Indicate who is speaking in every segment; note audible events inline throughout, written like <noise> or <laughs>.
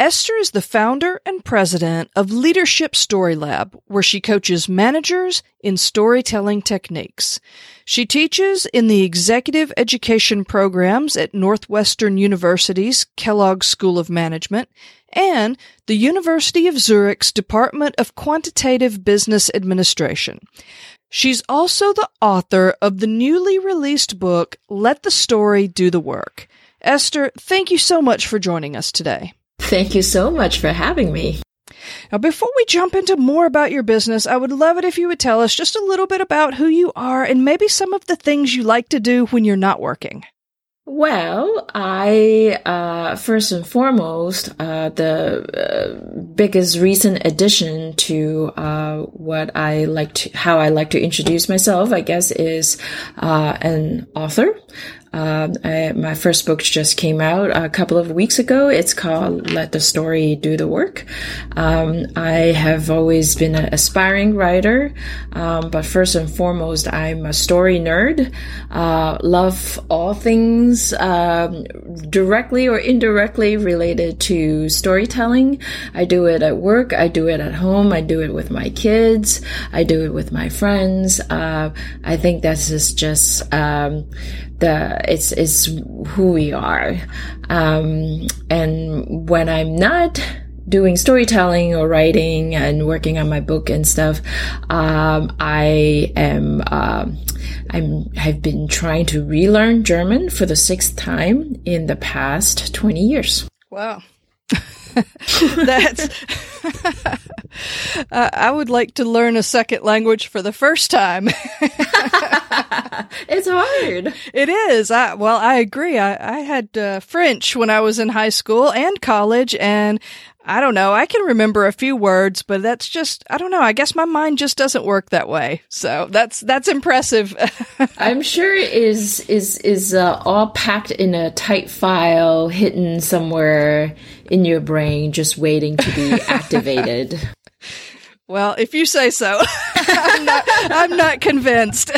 Speaker 1: Esther is the founder and president of Leadership Story Lab, where she coaches managers in storytelling techniques. She teaches in the executive education programs at Northwestern University's Kellogg School of Management and the University of Zurich's Department of Quantitative Business Administration. She's also the author of the newly released book, Let the Story Do the Work. Esther, thank you so much for joining us today.
Speaker 2: Thank you so much for having me.
Speaker 1: Now, before we jump into more about your business, I would love it if you would tell us just a little bit about who you are and maybe some of the things you like to do when you're not working.
Speaker 2: Well, I uh, first and foremost, uh, the uh, biggest recent addition to uh, what I like to, how I like to introduce myself, I guess, is uh, an author. Um, I, my first book just came out a couple of weeks ago. It's called Let the Story Do the Work. Um, I have always been an aspiring writer, um, but first and foremost, I'm a story nerd. Uh, love all things um, directly or indirectly related to storytelling. I do it at work, I do it at home, I do it with my kids, I do it with my friends. Uh, I think this is just um, the it's it's who we are. Um, and when i'm not doing storytelling or writing and working on my book and stuff um, i am uh, i'm have been trying to relearn german for the sixth time in the past 20 years.
Speaker 1: Wow <laughs> That's. <laughs> uh, I would like to learn a second language for the first time. <laughs>
Speaker 2: it's hard.
Speaker 1: It is. I, well, I agree. I, I had uh, French when I was in high school and college, and I don't know. I can remember a few words, but that's just I don't know. I guess my mind just doesn't work that way. So that's that's impressive. <laughs>
Speaker 2: I'm sure it is is is uh, all packed in a tight file, hidden somewhere in your brain, just waiting to be <laughs> activated.
Speaker 1: Well, if you say so, <laughs> I'm not. I'm not convinced.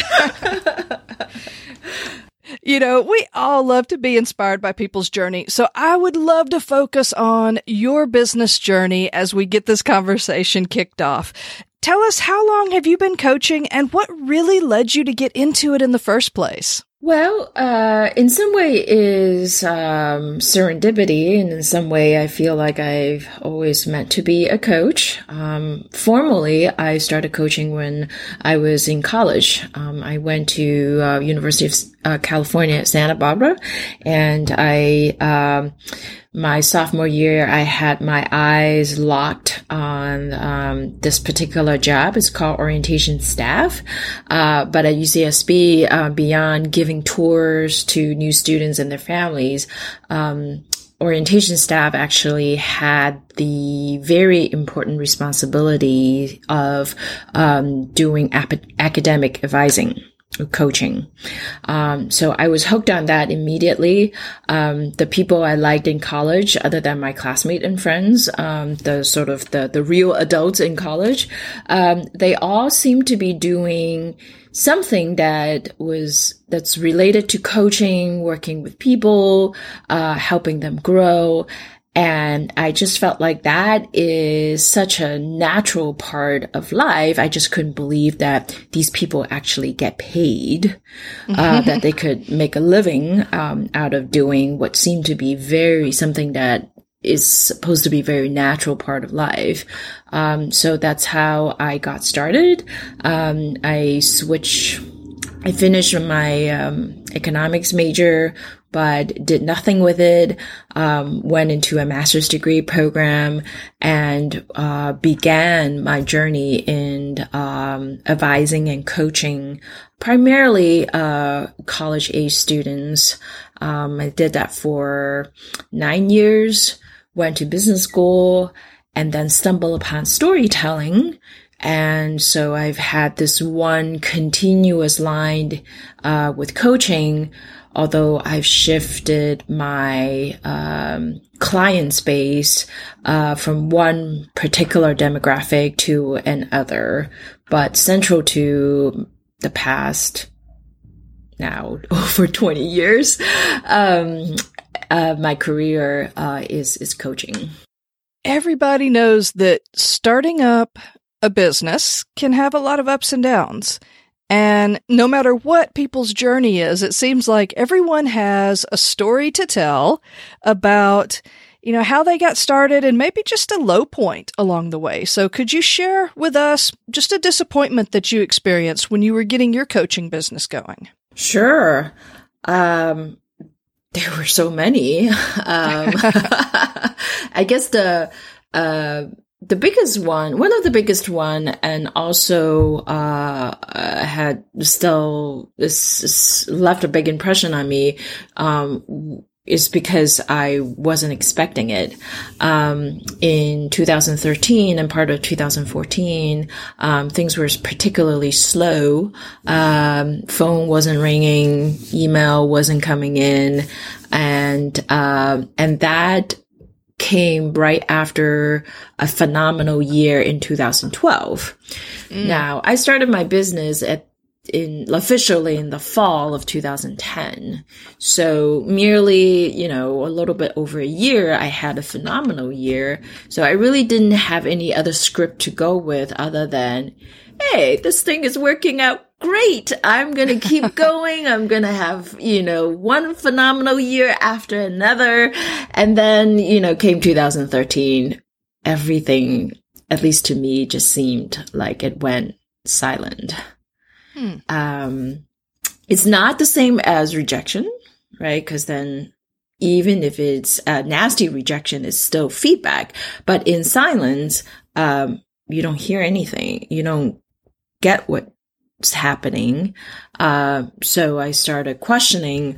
Speaker 1: You know, we all love to be inspired by people's journey. So I would love to focus on your business journey as we get this conversation kicked off. Tell us how long have you been coaching and what really led you to get into it in the first place?
Speaker 2: Well, uh, in some way is um, serendipity, and in some way I feel like I've always meant to be a coach. Um, formally, I started coaching when I was in college. Um, I went to uh, University of uh, California at Santa Barbara, and I um, my sophomore year, I had my eyes locked on um, this particular job. It's called orientation staff. Uh, but at UCSB, uh, beyond giving tours to new students and their families, um, orientation staff actually had the very important responsibility of um, doing ap- academic advising coaching. Um, so I was hooked on that immediately. Um, the people I liked in college, other than my classmate and friends, um, the sort of the, the real adults in college, um, they all seemed to be doing something that was that's related to coaching, working with people, uh, helping them grow. And I just felt like that is such a natural part of life. I just couldn't believe that these people actually get paid, uh, <laughs> that they could make a living um, out of doing what seemed to be very something that is supposed to be very natural part of life. Um, so that's how I got started. Um, I switched. I finished my um, economics major but did nothing with it. Um, went into a master's degree program and uh, began my journey in um, advising and coaching primarily uh, college age students. Um, I did that for nine years. Went to business school and then stumbled upon storytelling And so I've had this one continuous line uh, with coaching, although I've shifted my um, client space uh, from one particular demographic to another. But central to the past now <laughs> over 20 years, um, uh, my career uh, is is coaching.
Speaker 1: Everybody knows that starting up a business can have a lot of ups and downs. And no matter what people's journey is, it seems like everyone has a story to tell about, you know, how they got started and maybe just a low point along the way. So could you share with us just a disappointment that you experienced when you were getting your coaching business going?
Speaker 2: Sure. Um, there were so many. Um, <laughs> I guess the, uh, the biggest one, one of the biggest one, and also uh, had still left a big impression on me. Um, is because I wasn't expecting it. Um, in 2013 and part of 2014, um, things were particularly slow. Um, phone wasn't ringing, email wasn't coming in, and uh, and that came right after a phenomenal year in 2012. Mm. Now, I started my business at in officially in the fall of 2010. So merely, you know, a little bit over a year, I had a phenomenal year. So I really didn't have any other script to go with other than, Hey, this thing is working out great. I'm going to keep <laughs> going. I'm going to have, you know, one phenomenal year after another. And then, you know, came 2013. Everything, at least to me, just seemed like it went silent. Hmm. Um, it's not the same as rejection, right? Because then even if it's a nasty rejection, it's still feedback. But in silence, um, you don't hear anything. You don't get what's happening. Uh, so I started questioning,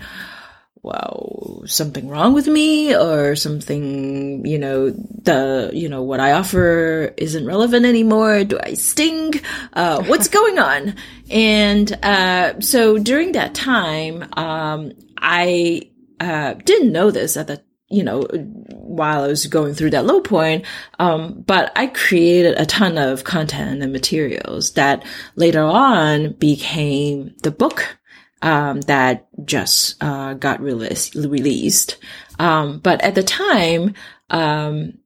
Speaker 2: well, something wrong with me or something, you know, the, you know, what I offer isn't relevant anymore. Do I sting? Uh, what's <laughs> going on? And, uh, so during that time, um, I, uh, didn't know this at the, you know, while I was going through that low point. Um, but I created a ton of content and materials that later on became the book um, that just uh, got released. released. Um, but at the time, um,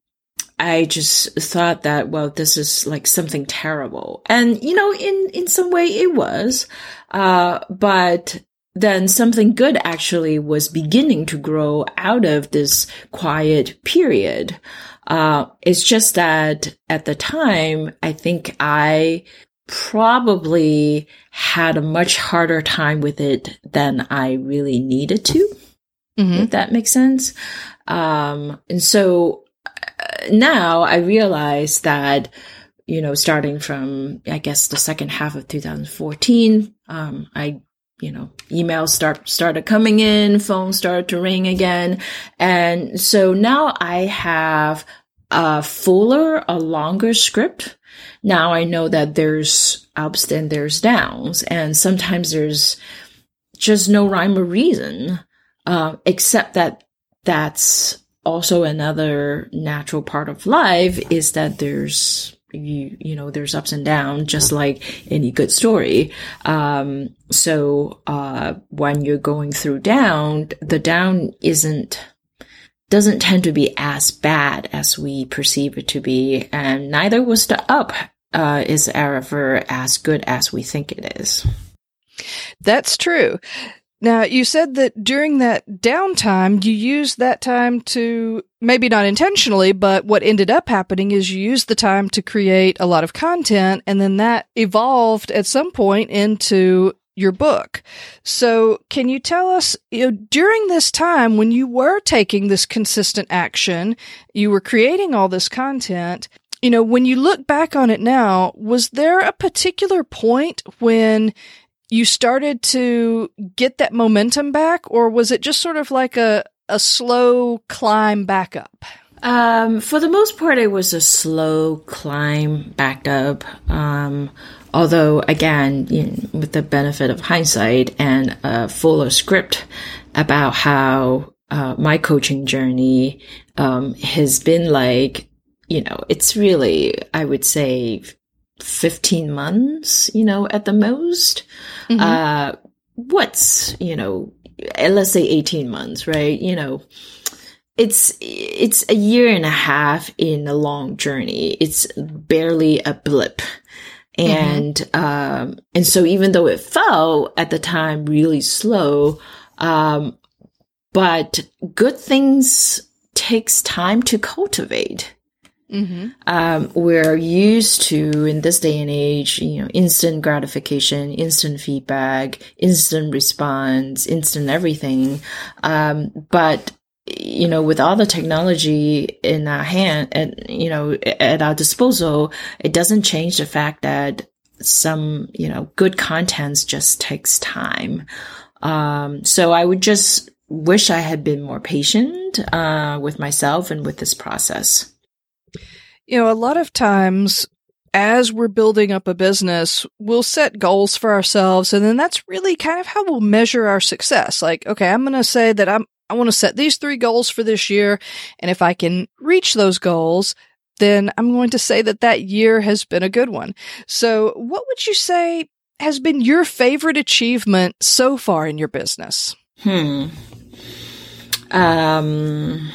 Speaker 2: I just thought that, well, this is like something terrible. And, you know, in, in some way it was. Uh, but then something good actually was beginning to grow out of this quiet period. Uh, it's just that at the time, I think I probably had a much harder time with it than I really needed to, mm-hmm. if that makes sense. Um, and so uh, now I realize that, you know, starting from, I guess, the second half of 2014, um, I you know, emails start started coming in, phones started to ring again. And so now I have a fuller, a longer script now I know that there's ups and there's downs, and sometimes there's just no rhyme or reason, uh, except that that's also another natural part of life is that there's you you know there's ups and downs just like any good story um so uh when you're going through down the down isn't doesn't tend to be as bad as we perceive it to be, and neither was the up uh, is ever as good as we think it is.
Speaker 1: That's true. Now, you said that during that downtime, you used that time to, maybe not intentionally, but what ended up happening is you used the time to create a lot of content, and then that evolved at some point into your book. So, can you tell us, you know, during this time when you were taking this consistent action, you were creating all this content, you know, when you look back on it now, was there a particular point when you started to get that momentum back, or was it just sort of like a, a slow climb back up?
Speaker 2: Um, for the most part, it was a slow climb back up. Um, although, again, you know, with the benefit of hindsight and a fuller script about how uh, my coaching journey um, has been like, you know, it's really, I would say, 15 months, you know, at the most. Mm-hmm. Uh, what's, you know, let's say 18 months, right? You know, it's it's a year and a half in a long journey. It's barely a blip. Mm-hmm. And mm-hmm. um and so even though it fell at the time really slow, um but good things takes time to cultivate. Mm-hmm. Um, we're used to in this day and age, you know, instant gratification, instant feedback, instant response, instant everything. Um, but you know, with all the technology in our hand and, you know, at our disposal, it doesn't change the fact that some, you know, good contents just takes time. Um, so I would just wish I had been more patient, uh, with myself and with this process.
Speaker 1: You know, a lot of times as we're building up a business, we'll set goals for ourselves. And then that's really kind of how we'll measure our success. Like, okay, I'm going to say that I'm, I want to set these three goals for this year. And if I can reach those goals, then I'm going to say that that year has been a good one. So what would you say has been your favorite achievement so far in your business?
Speaker 2: Hmm. Um,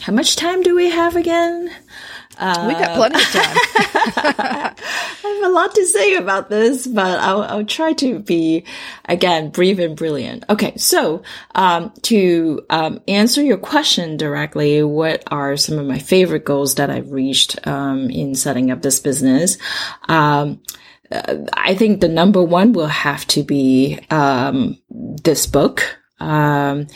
Speaker 2: how much time do we have again?
Speaker 1: Uh, we got plenty of time. <laughs>
Speaker 2: I have a lot to say about this, but I'll, I'll, try to be, again, brief and brilliant. Okay, so um, to um, answer your question directly, what are some of my favorite goals that I've reached um, in setting up this business? Um, uh, I think the number one will have to be um, this book. Um,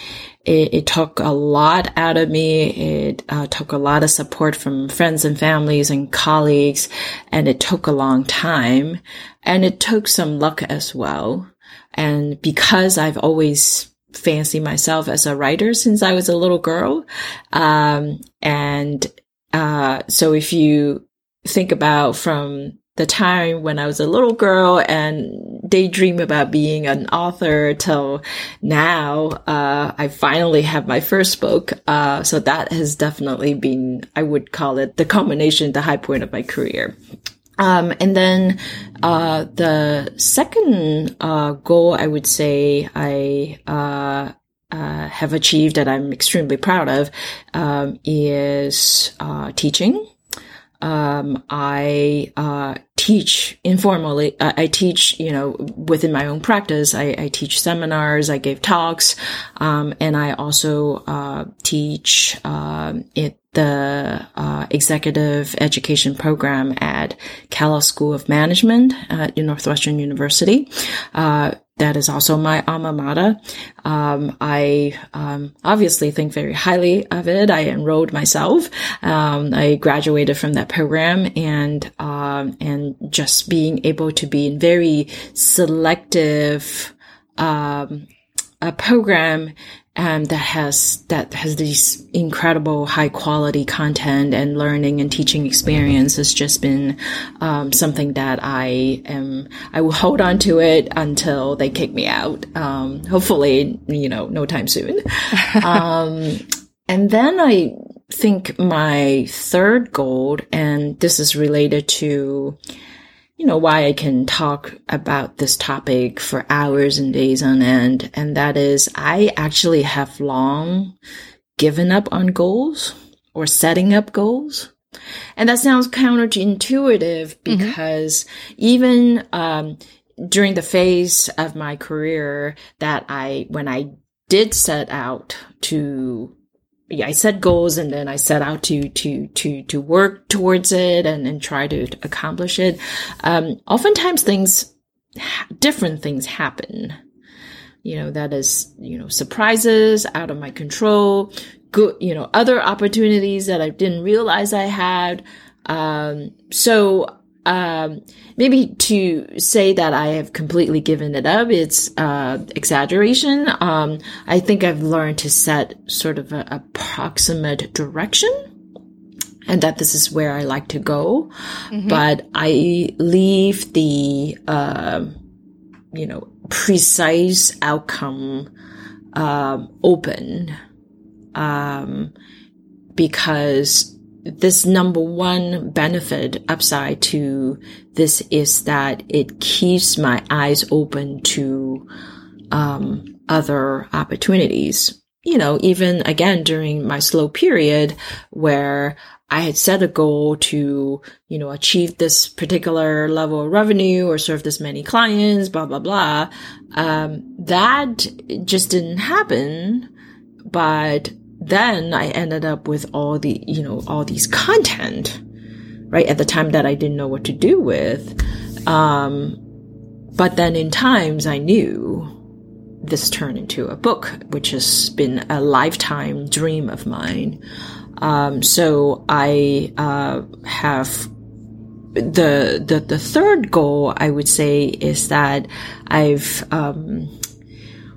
Speaker 2: it, it, took a lot out of me. It uh, took a lot of support from friends and families and colleagues, and it took a long time. And it took some luck as well. And because I've always fancied myself as a writer since I was a little girl, um, and uh, so if you think about from the time when I was a little girl and daydream about being an author till now, uh, I finally have my first book. Uh, so that has definitely been, I would call it the culmination, the high point of my career. Um, and then, uh, the second, uh, goal I would say I, uh, uh, have achieved that I'm extremely proud of, um, is, teaching. Um, I uh, teach informally. Uh, I teach, you know, within my own practice. I, I teach seminars. I give talks, um, and I also uh, teach uh, it the uh, executive education program at Kellogg School of Management at Northwestern University. That is also my alma mater. Um, I um, obviously think very highly of it. I enrolled myself. Um, I graduated from that program, and um, and just being able to be in very selective um, a program um, that has that has these incredible high quality content and learning and teaching experience has just been um, something that I am I will hold on to it until they kick me out. Um, hopefully, you know, no time soon. <laughs> Um, and then I think my third goal, and this is related to you know, why I can talk about this topic for hours and days on end. And that is, I actually have long given up on goals or setting up goals. And that sounds counterintuitive mm-hmm. because mm-hmm. even, um, during the phase of my career that I, when I did set out to I set goals and then I set out to to to to work towards it and and try to, to accomplish it. Um, oftentimes, things different things happen. You know, that is you know surprises out of my control. Good, you know, other opportunities that I didn't realize I had. Um, so um, maybe to say that I have completely given it up, it's uh, exaggeration. Um, I think I've learned to set sort of an approximate direction and that this is where I like to go. Mm-hmm. But I leave the, uh, you know, precise outcome um, open um, because this number one benefit upside to this is that it keeps my eyes open to um, other opportunities. You know, even again during my slow period where I had set a goal to, you know, achieve this particular level of revenue or serve this many clients, blah, blah, blah. Um, that just didn't happen. But then I ended up with all the, you know, all these content, right? At the time that I didn't know what to do with. Um, but then in times I knew this turned into a book, which has been a lifetime dream of mine. Um, so I uh, have the the the third goal I would say is that I've um,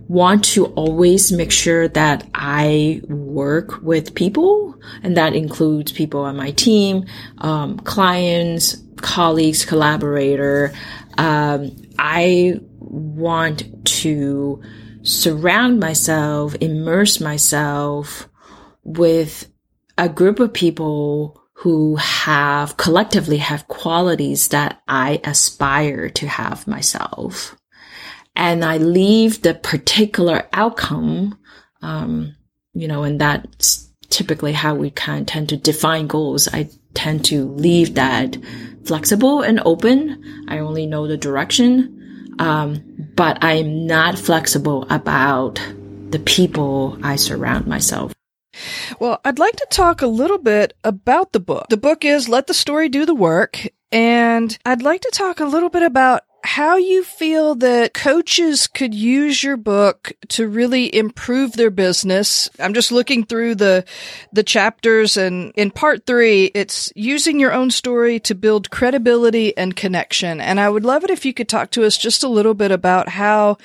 Speaker 2: want to always make sure that I work with people, and that includes people on my team, um, clients, colleagues, collaborator. Um, I want to surround myself, immerse myself with a group of people who have collectively have qualities that I aspire to have myself and I leave the particular outcome, um, you know, and that's typically how we kind of tend to define goals. I tend to leave that flexible and open. I only know the direction, um, but I'm not flexible about the people I surround myself.
Speaker 1: Well, I'd like to talk a little bit about the book. The book is Let the Story Do the Work. And I'd like to talk a little bit about how you feel that coaches could use your book to really improve their business. I'm just looking through the the chapters and in part 3 it's using your own story to build credibility and connection. And I would love it if you could talk to us just a little bit about how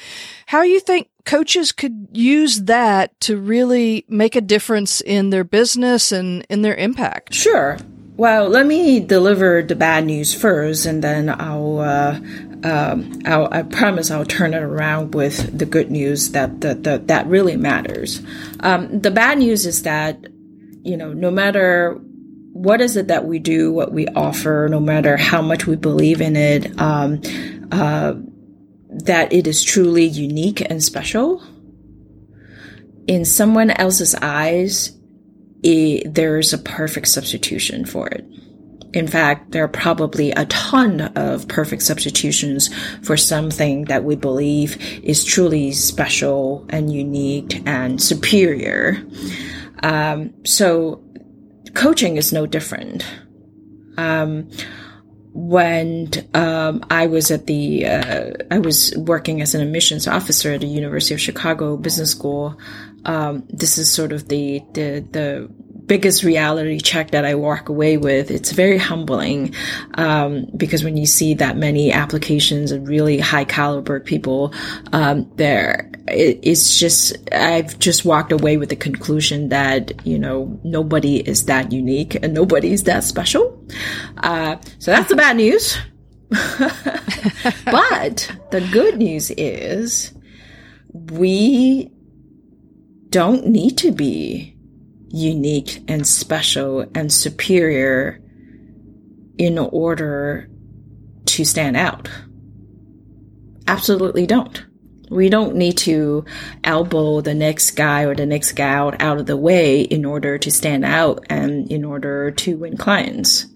Speaker 1: how you think coaches could use that to really make a difference in their business and in their impact.
Speaker 2: Sure. Well, let me deliver the bad news first, and then I'll uh, um, i promise I'll turn it around with the good news that that that, that really matters. Um, the bad news is that you know no matter what is it that we do, what we offer, no matter how much we believe in it, um, uh, that it is truly unique and special. In someone else's eyes, it, there's a perfect substitution for it. In fact, there are probably a ton of perfect substitutions for something that we believe is truly special and unique and superior. Um, so coaching is no different. Um, when um, I was at the, uh, I was working as an admissions officer at the University of Chicago Business School. Um, this is sort of the the the biggest reality check that I walk away with. It's very humbling um, because when you see that many applications of really high caliber people um, there, it, it's just I've just walked away with the conclusion that you know nobody is that unique and nobody is that special. Uh, so that's the bad news. <laughs> but the good news is we don't need to be unique and special and superior in order to stand out. Absolutely don't. We don't need to elbow the next guy or the next gal out of the way in order to stand out and in order to win clients.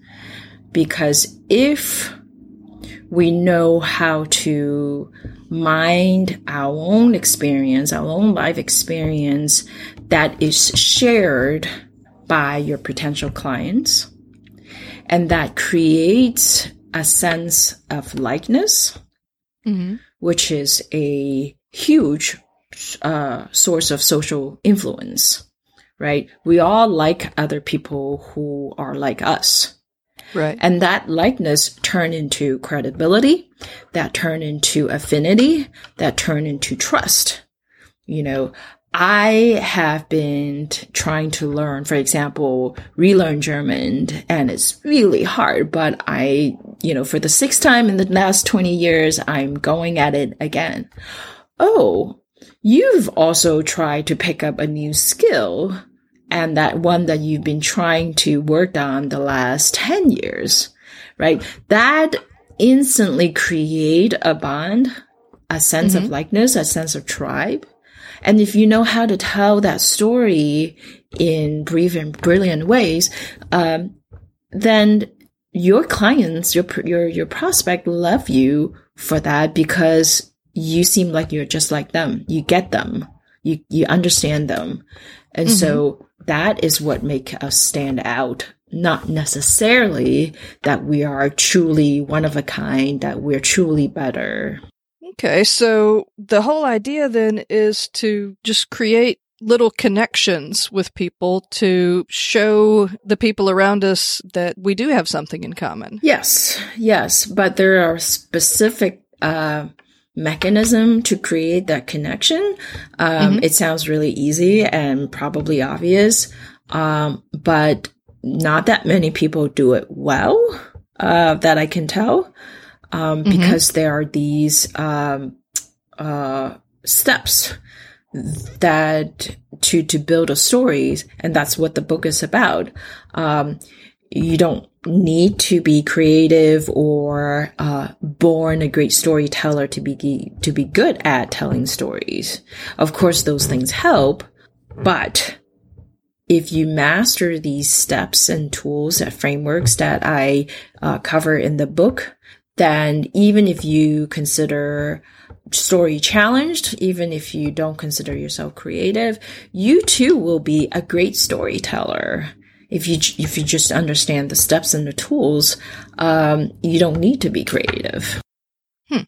Speaker 2: Because if we know how to mine our own experience, our own life experience that is shared by your potential clients and that creates a sense of likeness, mm-hmm. which is a huge uh, source of social influence, right? We all like other people who are like us.
Speaker 1: Right.
Speaker 2: And that likeness turn into credibility, that turn into affinity, that turn into trust. You know, I have been trying to learn, for example, relearn German, and it's really hard, but I, you know, for the sixth time in the last 20 years, I'm going at it again. Oh, you've also tried to pick up a new skill and that one that you've been trying to work on the last 10 years, right? That instantly create a bond, a sense mm-hmm. of likeness, a sense of tribe and if you know how to tell that story in brief and brilliant ways, um, then your clients, your your your prospect love you for that because you seem like you're just like them. You get them. You you understand them. And mm-hmm. so that is what make us stand out. Not necessarily that we are truly one of a kind, that we're truly better.
Speaker 1: Okay, so the whole idea then is to just create little connections with people to show the people around us that we do have something in common.
Speaker 2: Yes, yes, but there are specific uh, mechanism to create that connection. Um, mm-hmm. It sounds really easy and probably obvious, um, but not that many people do it well. Uh, that I can tell um, mm-hmm. because there are these um, uh, steps that to to build a story, and that's what the book is about. Um, you don't need to be creative or uh, born a great storyteller to be to be good at telling stories. Of course, those things help, but if you master these steps and tools and frameworks that I uh, cover in the book, then even if you consider story challenged, even if you don't consider yourself creative, you too will be a great storyteller. If you if you just understand the steps and the tools, um, you don't need to be creative.
Speaker 1: Hmm.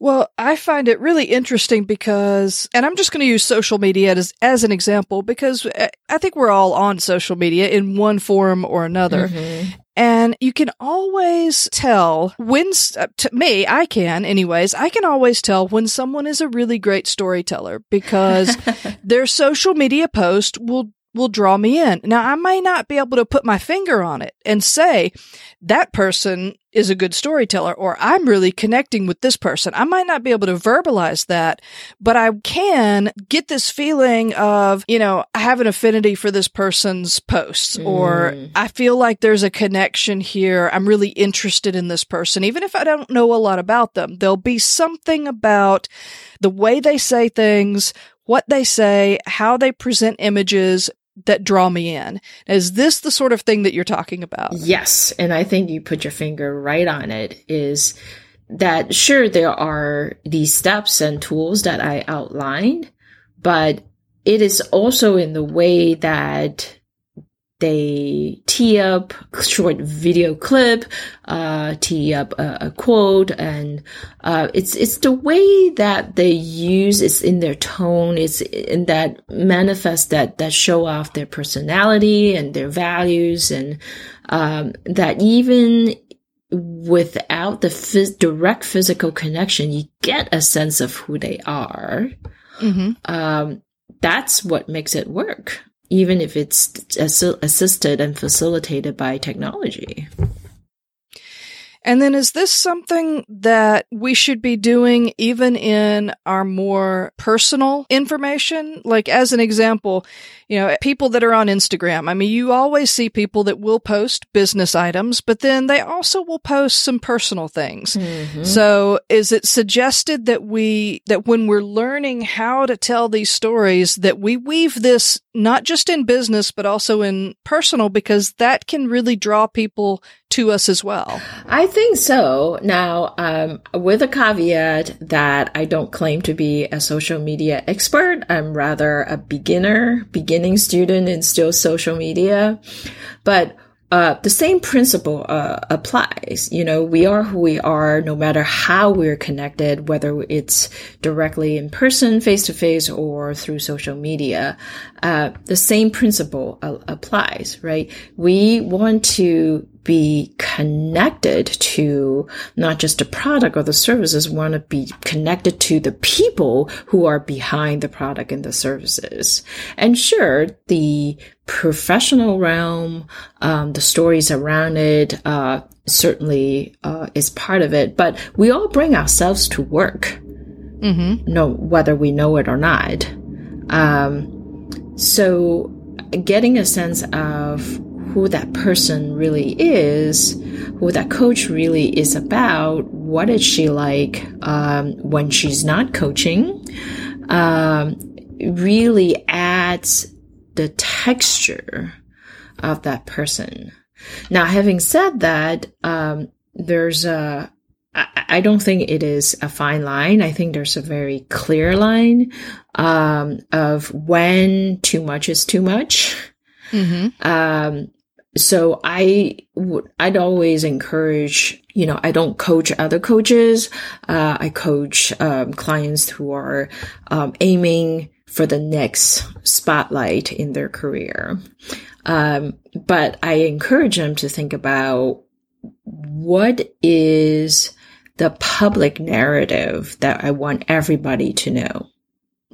Speaker 1: Well, I find it really interesting because, and I'm just going to use social media as, as an example because I think we're all on social media in one form or another. Mm-hmm. And you can always tell when, uh, to me, I can anyways, I can always tell when someone is a really great storyteller because <laughs> their social media post will will draw me in. Now, I may not be able to put my finger on it and say that person is a good storyteller or I'm really connecting with this person. I might not be able to verbalize that, but I can get this feeling of, you know, I have an affinity for this person's posts mm. or I feel like there's a connection here. I'm really interested in this person. Even if I don't know a lot about them, there'll be something about the way they say things, what they say, how they present images, that draw me in. Is this the sort of thing that you're talking about?
Speaker 2: Yes. And I think you put your finger right on it is that sure, there are these steps and tools that I outlined, but it is also in the way that they tee up short video clip, uh, tee up a, a quote, and uh, it's it's the way that they use. It's in their tone. It's in that manifest that that show off their personality and their values, and um, that even without the phys- direct physical connection, you get a sense of who they are. Mm-hmm. Um, that's what makes it work even if it's assisted and facilitated by technology.
Speaker 1: And then is this something that we should be doing even in our more personal information? Like as an example, you know, people that are on Instagram. I mean, you always see people that will post business items, but then they also will post some personal things. Mm-hmm. So is it suggested that we, that when we're learning how to tell these stories, that we weave this not just in business, but also in personal, because that can really draw people to us as well.
Speaker 2: I think so. Now, um, with a caveat that I don't claim to be a social media expert. I'm rather a beginner, beginning student in still social media. But uh, the same principle uh, applies. You know, we are who we are no matter how we're connected, whether it's directly in person, face to face, or through social media. Uh, the same principle uh, applies, right? We want to be connected to not just the product or the services, we want to be connected to the people who are behind the product and the services. And sure, the professional realm, um, the stories around it, uh, certainly, uh, is part of it, but we all bring ourselves to work. Mm-hmm. No, whether we know it or not. Um, so getting a sense of who that person really is, who that coach really is about, what is she like um, when she's not coaching, um, really adds the texture of that person. Now, having said that, um, there's a I don't think it is a fine line. I think there's a very clear line um, of when too much is too much. Mm-hmm. Um, so I would, I'd always encourage, you know, I don't coach other coaches. Uh, I coach um, clients who are um, aiming for the next spotlight in their career. Um, but I encourage them to think about what is the public narrative that I want everybody to know.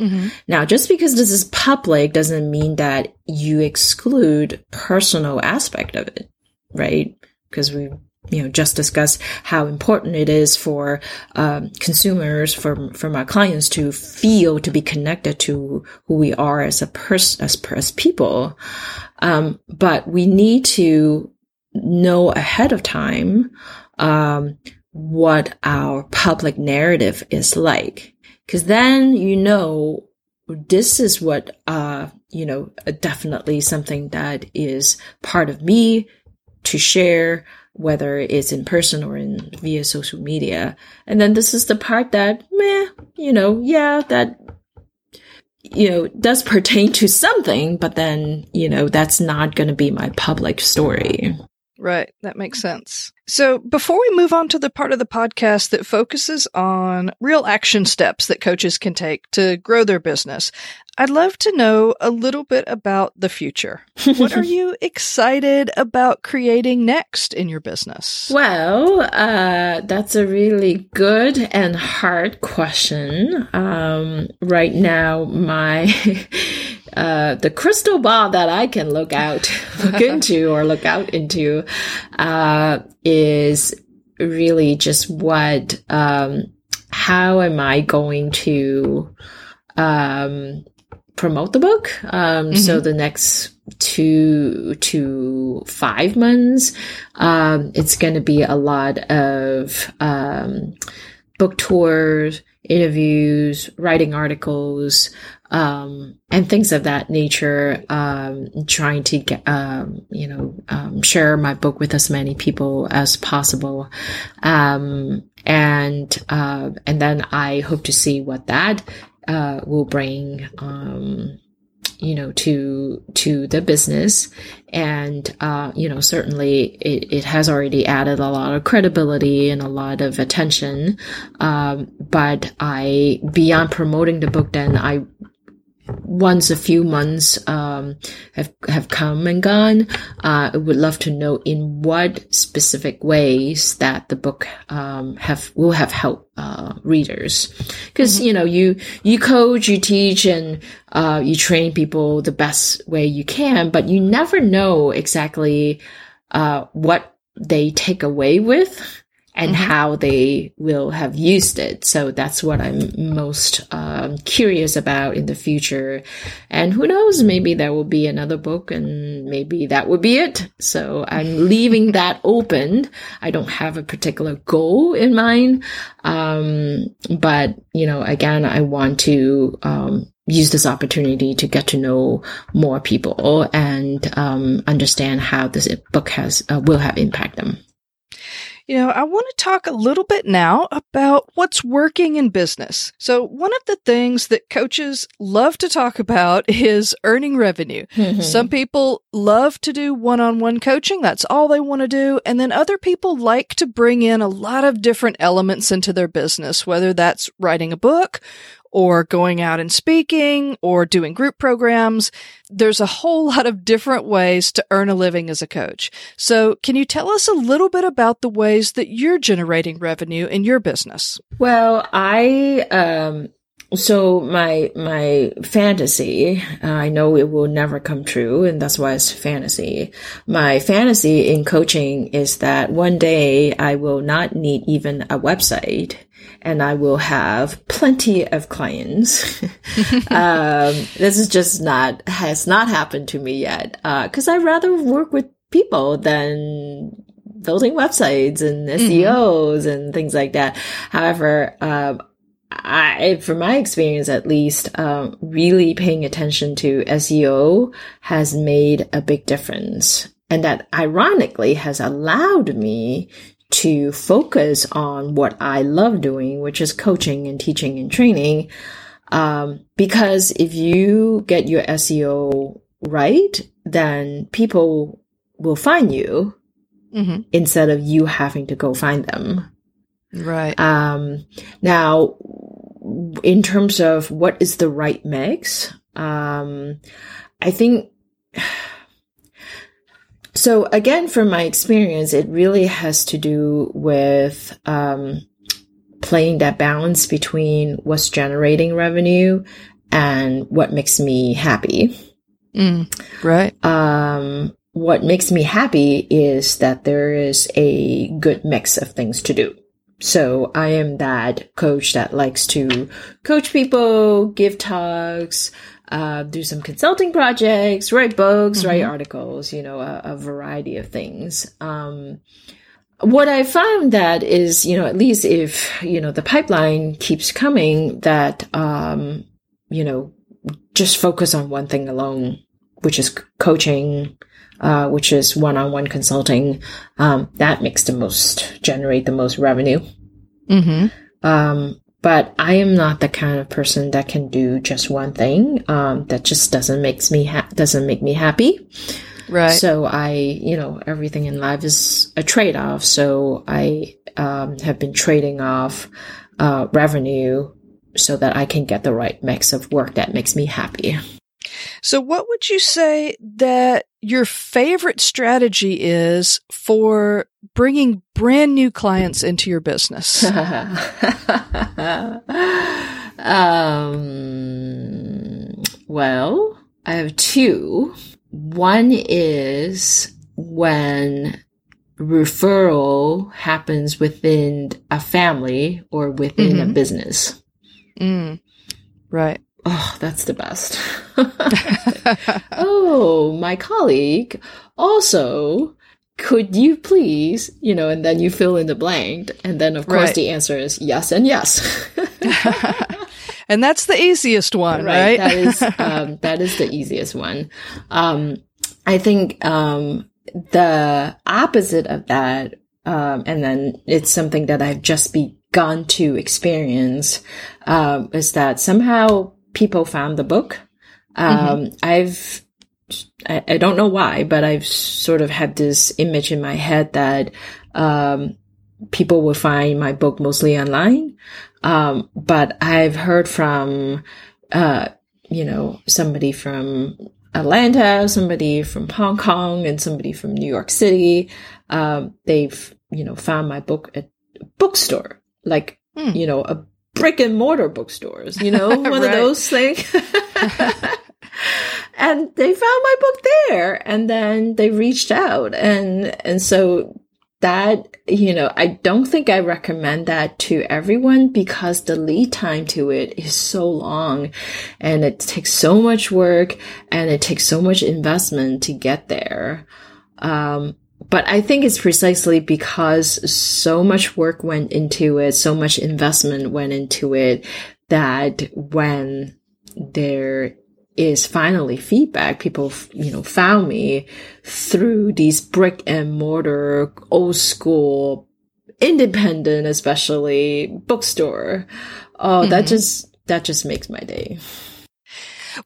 Speaker 2: Mm-hmm. Now, just because this is public doesn't mean that you exclude personal aspect of it, right? Because we, you know, just discussed how important it is for um, consumers, for for our clients to feel to be connected to who we are as a person, as as people. Um, but we need to know ahead of time um, what our public narrative is like. Cause then you know this is what, uh, you know, definitely something that is part of me to share, whether it's in person or in via social media. And then this is the part that, meh, you know, yeah, that, you know, does pertain to something, but then, you know, that's not going to be my public story.
Speaker 1: Right. That makes sense. So before we move on to the part of the podcast that focuses on real action steps that coaches can take to grow their business, I'd love to know a little bit about the future. <laughs> what are you excited about creating next in your business?
Speaker 2: Well, uh, that's a really good and hard question. Um, right now, my <laughs> uh, the crystal ball that I can look out, <laughs> look into, or look out into, uh, is really just what, um, how am I going to, um, promote the book? Um, mm-hmm. so the next two to five months, um, it's going to be a lot of, um, book tours, interviews, writing articles, um, and things of that nature. Um, trying to get, um, you know, um, share my book with as many people as possible. Um, and, uh, and then I hope to see what that, uh, will bring, um, you know, to, to the business. And, uh, you know, certainly it, it has already added a lot of credibility and a lot of attention. Um, but I, beyond promoting the book, then I once a few months um, have have come and gone, uh, I would love to know in what specific ways that the book um, have will have helped uh, readers. Because mm-hmm. you know you you coach, you teach, and uh, you train people the best way you can, but you never know exactly uh, what they take away with and mm-hmm. how they will have used it. So that's what I'm most um, curious about in the future. And who knows, maybe there will be another book and maybe that would be it. So I'm <laughs> leaving that open. I don't have a particular goal in mind. Um, but, you know, again, I want to, um, use this opportunity to get to know more people and um, understand how this book has uh, will have impact them.
Speaker 1: You know, I want to talk a little bit now about what's working in business. So one of the things that coaches love to talk about <laughs> is earning revenue. Mm-hmm. Some people love to do one-on-one coaching. That's all they want to do. And then other people like to bring in a lot of different elements into their business, whether that's writing a book or going out and speaking or doing group programs. There's a whole lot of different ways to earn a living as a coach. So can you tell us a little bit about the ways that you're generating revenue in your business?
Speaker 2: Well, I, um, so my my fantasy uh, i know it will never come true and that's why it's fantasy my fantasy in coaching is that one day i will not need even a website and i will have plenty of clients <laughs> um, this is just not has not happened to me yet because uh, i rather work with people than building websites and SEOs mm-hmm. and things like that. However, um, I, from my experience at least, um, really paying attention to SEO has made a big difference. And that ironically has allowed me to focus on what I love doing, which is coaching and teaching and training. Um, because if you get your SEO right, then people will find you mm-hmm. instead of you having to go find them.
Speaker 1: Right.
Speaker 2: Um, now, in terms of what is the right mix, um, I think. So again, from my experience, it really has to do with um, playing that balance between what's generating revenue and what makes me happy.
Speaker 1: Mm, right.
Speaker 2: Um, what makes me happy is that there is a good mix of things to do. So I am that coach that likes to coach people, give talks, uh, do some consulting projects, write books, mm-hmm. write articles, you know, a, a variety of things. Um, what I found that is, you know, at least if, you know, the pipeline keeps coming, that, um, you know, just focus on one thing alone, which is coaching, uh, which is one-on-one consulting, um, that makes the most generate the most revenue.
Speaker 1: Mm-hmm.
Speaker 2: Um, but I am not the kind of person that can do just one thing. Um, that just doesn't makes me ha- doesn't make me happy.
Speaker 1: Right.
Speaker 2: So I, you know, everything in life is a trade off. So I um, have been trading off uh, revenue so that I can get the right mix of work that makes me happy.
Speaker 1: So, what would you say that your favorite strategy is for bringing brand new clients into your business? <laughs>
Speaker 2: um, well, I have two. One is when referral happens within a family or within mm-hmm. a business.
Speaker 1: Mm, right.
Speaker 2: Oh, that's the best. <laughs> oh, my colleague also, could you please, you know, and then you fill in the blank. And then, of course, right. the answer is yes and yes. <laughs>
Speaker 1: and that's the easiest one, right? right?
Speaker 2: that is, <laughs> um, that is the easiest one. Um, I think, um, the opposite of that, um, and then it's something that I've just begun to experience, um, is that somehow people found the book. Um, mm-hmm. I've, I, I, don't know why, but I've sort of had this image in my head that, um, people will find my book mostly online. Um, but I've heard from, uh, you know, somebody from Atlanta, somebody from Hong Kong, and somebody from New York City. Um, they've, you know, found my book at a bookstore, like, hmm. you know, a brick and mortar bookstores, you know, <laughs> one of those things. <laughs> and they found my book there and then they reached out and and so that you know i don't think i recommend that to everyone because the lead time to it is so long and it takes so much work and it takes so much investment to get there um, but I think it's precisely because so much work went into it, so much investment went into it that when there is finally feedback, people, you know, found me through these brick and mortar, old school, independent, especially bookstore. Oh, mm-hmm. that just, that just makes my day.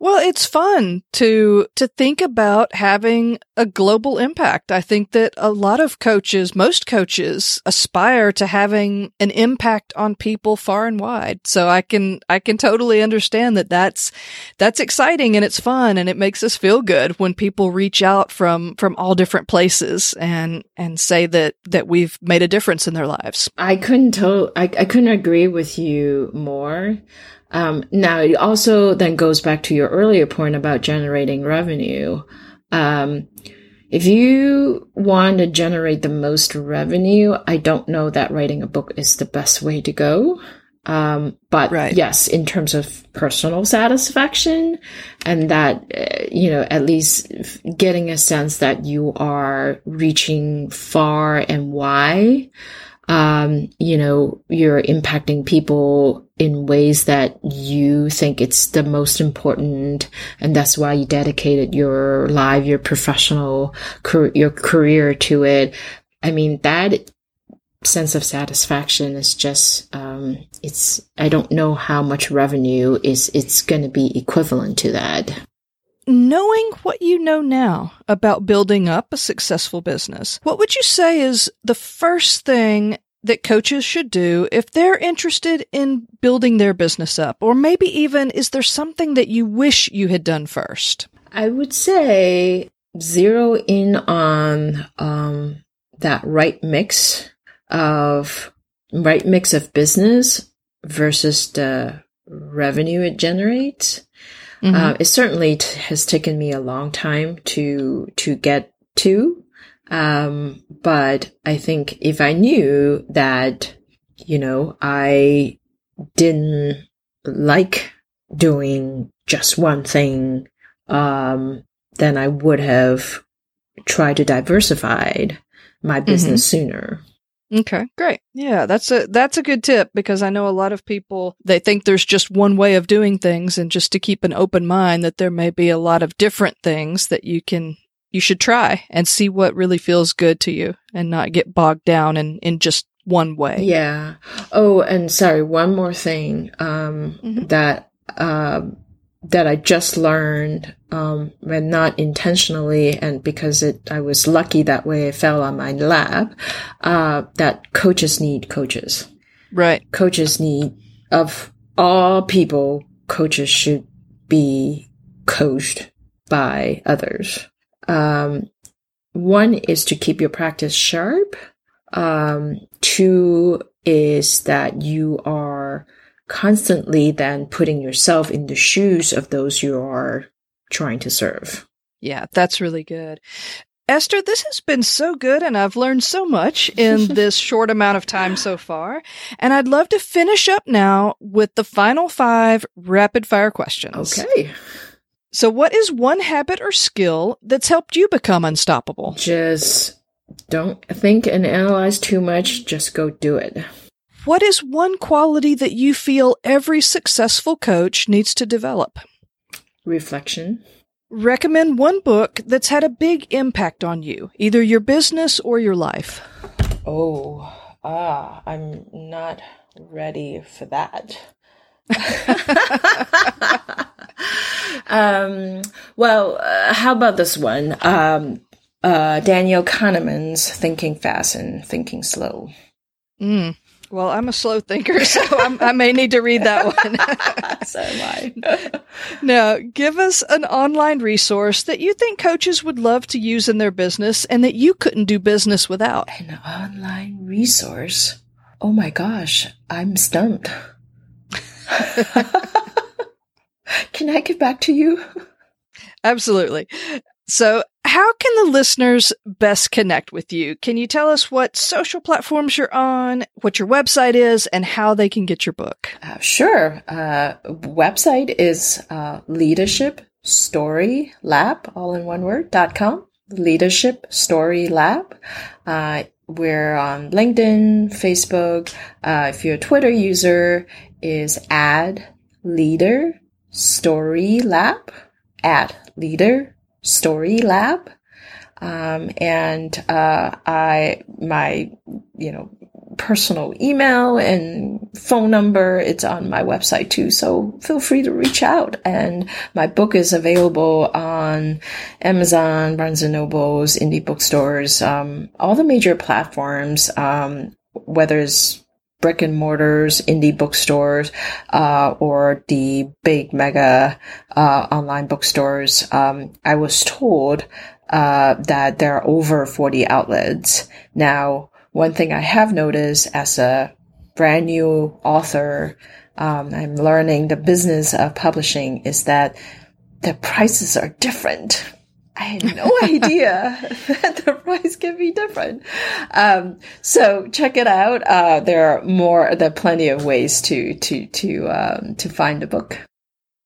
Speaker 1: Well, it's fun to to think about having a global impact. I think that a lot of coaches, most coaches aspire to having an impact on people far and wide. So I can I can totally understand that that's that's exciting and it's fun and it makes us feel good when people reach out from from all different places and and say that that we've made a difference in their lives.
Speaker 2: I couldn't tell I, I couldn't agree with you more. Um, now, it also then goes back to your earlier point about generating revenue. Um, if you want to generate the most revenue, I don't know that writing a book is the best way to go. Um, but right. yes, in terms of personal satisfaction and that, uh, you know, at least getting a sense that you are reaching far and wide, um, you know, you're impacting people in ways that you think it's the most important. And that's why you dedicated your life, your professional, your career to it. I mean, that sense of satisfaction is just, um, it's, I don't know how much revenue is, it's going to be equivalent to that
Speaker 1: knowing what you know now about building up a successful business, what would you say is the first thing that coaches should do if they're interested in building their business up? Or maybe even, is there something that you wish you had done first?
Speaker 2: I would say zero in on um, that right mix of right mix of business versus the revenue it generates. Mm-hmm. Uh, it certainly t- has taken me a long time to to get to, um, but I think if I knew that, you know, I didn't like doing just one thing, um, then I would have tried to diversify my business mm-hmm. sooner.
Speaker 1: Okay, great. Yeah, that's a that's a good tip because I know a lot of people they think there's just one way of doing things and just to keep an open mind that there may be a lot of different things that you can you should try and see what really feels good to you and not get bogged down in in just one way.
Speaker 2: Yeah. Oh, and sorry, one more thing um mm-hmm. that um that I just learned, um, and not intentionally, and because it, I was lucky that way, I fell on my lap, uh, that coaches need coaches.
Speaker 1: Right.
Speaker 2: Coaches need, of all people, coaches should be coached by others. Um, one is to keep your practice sharp. Um, two is that you are constantly then putting yourself in the shoes of those you are trying to serve.
Speaker 1: Yeah, that's really good. Esther, this has been so good and I've learned so much in <laughs> this short amount of time so far. And I'd love to finish up now with the final five rapid fire questions.
Speaker 2: Okay.
Speaker 1: So what is one habit or skill that's helped you become unstoppable?
Speaker 2: Just don't think and analyze too much. Just go do it.
Speaker 1: What is one quality that you feel every successful coach needs to develop?
Speaker 2: Reflection.
Speaker 1: Recommend one book that's had a big impact on you, either your business or your life.
Speaker 2: Oh, ah, I'm not ready for that. <laughs> um, well, uh, how about this one? Um, uh, Daniel Kahneman's Thinking Fast and Thinking Slow.
Speaker 1: Mm. Well, I'm a slow thinker, <laughs> so I'm, i may need to read that <laughs> one.
Speaker 2: so am I. <laughs>
Speaker 1: now, give us an online resource that you think coaches would love to use in their business and that you couldn't do business without.
Speaker 2: An online resource? Oh my gosh, I'm stumped. Can I get back to you?
Speaker 1: Absolutely. So, how can the listeners best connect with you? Can you tell us what social platforms you're on, what your website is, and how they can get your book?
Speaker 2: Uh, sure. Uh, website is uh, Leadership Story Lab, all in one word, dot com. Leadership Story Lab. Uh, we're on LinkedIn, Facebook. Uh, if you're a Twitter user, is add leader story lab at leader story lab. Um, and uh, I my you know personal email and phone number. It's on my website too. So feel free to reach out. And my book is available on Amazon, Barnes and Nobles, indie bookstores, um, all the major platforms, um, whether it's brick and mortars, indie bookstores, uh, or the big mega uh, online bookstores. Um, I was told uh, that there are over 40 outlets. Now, one thing I have noticed as a brand new author, um, I'm learning the business of publishing is that the prices are different I had no <laughs> idea <laughs> that the price can be different. Um, so check it out. Uh, there are more, there are plenty of ways to, to, to, um, to find the book.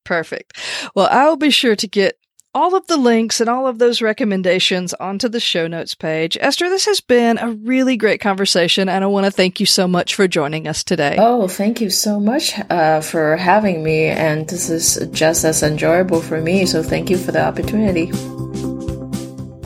Speaker 1: Perfect. Well, I'll be sure to get all of the links and all of those recommendations onto the show notes page. Esther, this has been a really great conversation, and I want to thank you so much for joining us today.
Speaker 2: Oh, thank you so much uh, for having me, and this is just as enjoyable for me, so thank you for the opportunity.